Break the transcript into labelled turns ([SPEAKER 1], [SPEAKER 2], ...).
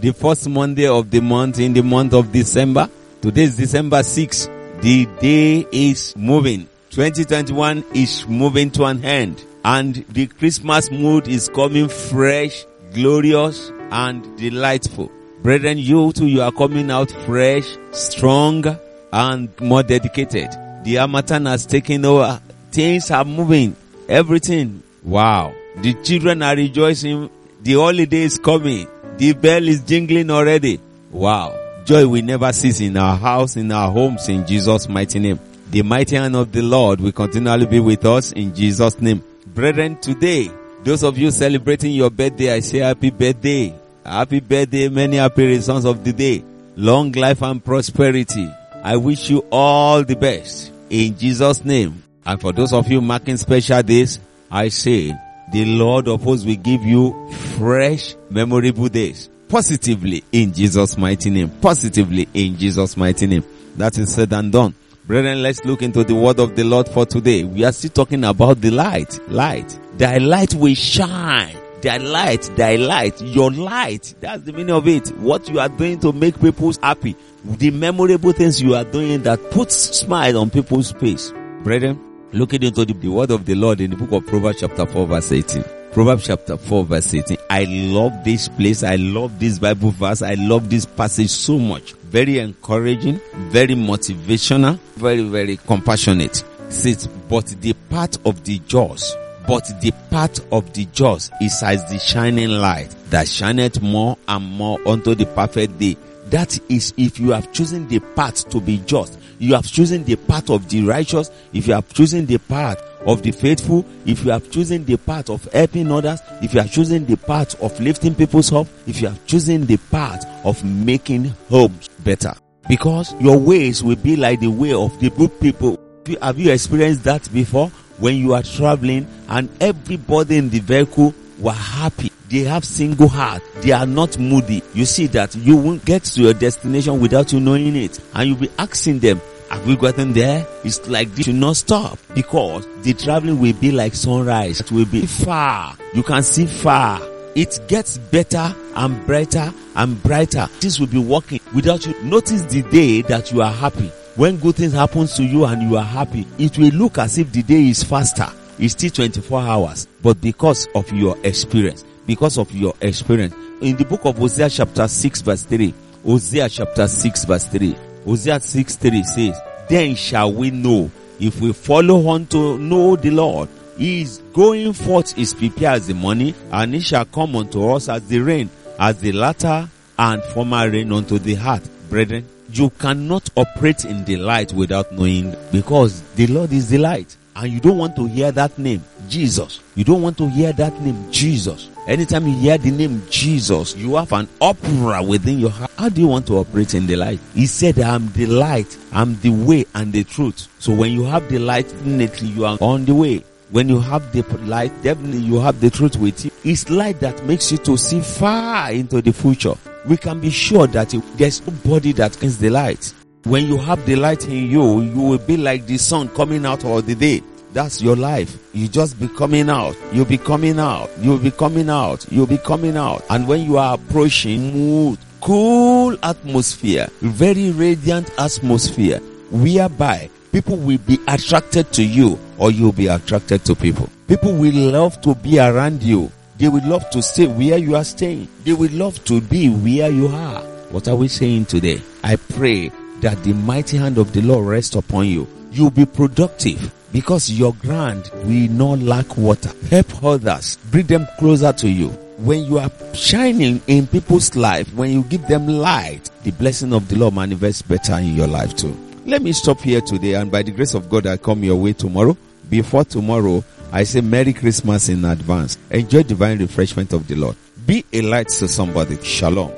[SPEAKER 1] The first Monday of the month in the month of December. Today is December 6. The day is moving. 2021 is moving to an end and the Christmas mood is coming fresh, glorious and delightful. Brethren, you too, you are coming out fresh, strong and more dedicated. The harmattan has taken over. Things are moving. Everything. Wow. The children are rejoicing. The holiday is coming. The bell is jingling already. Wow. Joy will never cease in our house, in our homes, in Jesus' mighty name. The mighty hand of the Lord will continually be with us in Jesus' name. Brethren, today, those of you celebrating your birthday, I say happy birthday. Happy birthday, many happy reasons of the day. Long life and prosperity. I wish you all the best in Jesus' name. And for those of you marking special days, I say the Lord of hosts will give you fresh, memorable days. Positively in Jesus' mighty name. Positively in Jesus' mighty name. That is said and done. Brethren, let's look into the word of the Lord for today. We are still talking about the light. Light. Thy light will shine. Thy light, thy light, your light. That's the meaning of it. What you are doing to make people happy. The memorable things you are doing that puts smile on people's face. Brethren, looking into the, the word of the Lord in the book of Proverbs chapter 4 verse 18. Proverbs chapter 4 verse 18. I love this place. I love this Bible verse. I love this passage so much. Very encouraging, very motivational, very, very compassionate. It says, but the path of the just, but the path of the just is as the shining light that shineth more and more unto the perfect day. That is if you have chosen the path to be just. You have chosen the path of the righteous. If you have chosen the path of the faithful, if you have chosen the path of helping others, if you have chosen the path of lifting people's up, if you have chosen the path of making homes better. Because your ways will be like the way of the good people. Have you experienced that before? When you are traveling and everybody in the vehicle were happy. They have single heart. They are not moody. You see that you won't get to your destination without you knowing it. And you'll be asking them, have we gotten there? It's like this should not stop because the traveling will be like sunrise. It will be far. You can see far. It gets better and brighter and brighter. This will be working without you. Notice the day that you are happy. When good things happens to you and you are happy, it will look as if the day is faster. It's still 24 hours. But because of your experience, because of your experience. In the book of Hosea chapter 6 verse 3, Hosea chapter 6 verse 3, Hosea 6 3 says, Then shall we know if we follow on to know the Lord. He is going forth is prepared as the money, and he shall come unto us as the rain, as the latter and former rain unto the heart. Brethren, you cannot operate in the light without knowing because the Lord is the light. And you don't want to hear that name, Jesus. You don't want to hear that name, Jesus. Anytime you hear the name Jesus, you have an opera within your heart. How do you want to operate in the light? He said, I'm the light, I'm the way and the truth. So when you have the light, definitely you are on the way. When you have the light, definitely you have the truth with you. It's light that makes you to see far into the future. We can be sure that there's nobody that is the light. When you have the light in you, you will be like the sun coming out of the day. That's your life. You just be coming out. You'll be coming out. You'll be coming out. You'll be coming out. And when you are approaching smooth, cool atmosphere, very radiant atmosphere, whereby people will be attracted to you or you'll be attracted to people. People will love to be around you. They will love to stay where you are staying. They will love to be where you are. What are we saying today? I pray that the mighty hand of the Lord rest upon you. You'll be productive because your ground will not lack water. Help others. Bring them closer to you. When you are shining in people's life, when you give them light, the blessing of the Lord manifests better in your life too. Let me stop here today and by the grace of God I come your way tomorrow. Before tomorrow, I say Merry Christmas in advance. Enjoy divine refreshment of the Lord. Be a light to somebody. Shalom.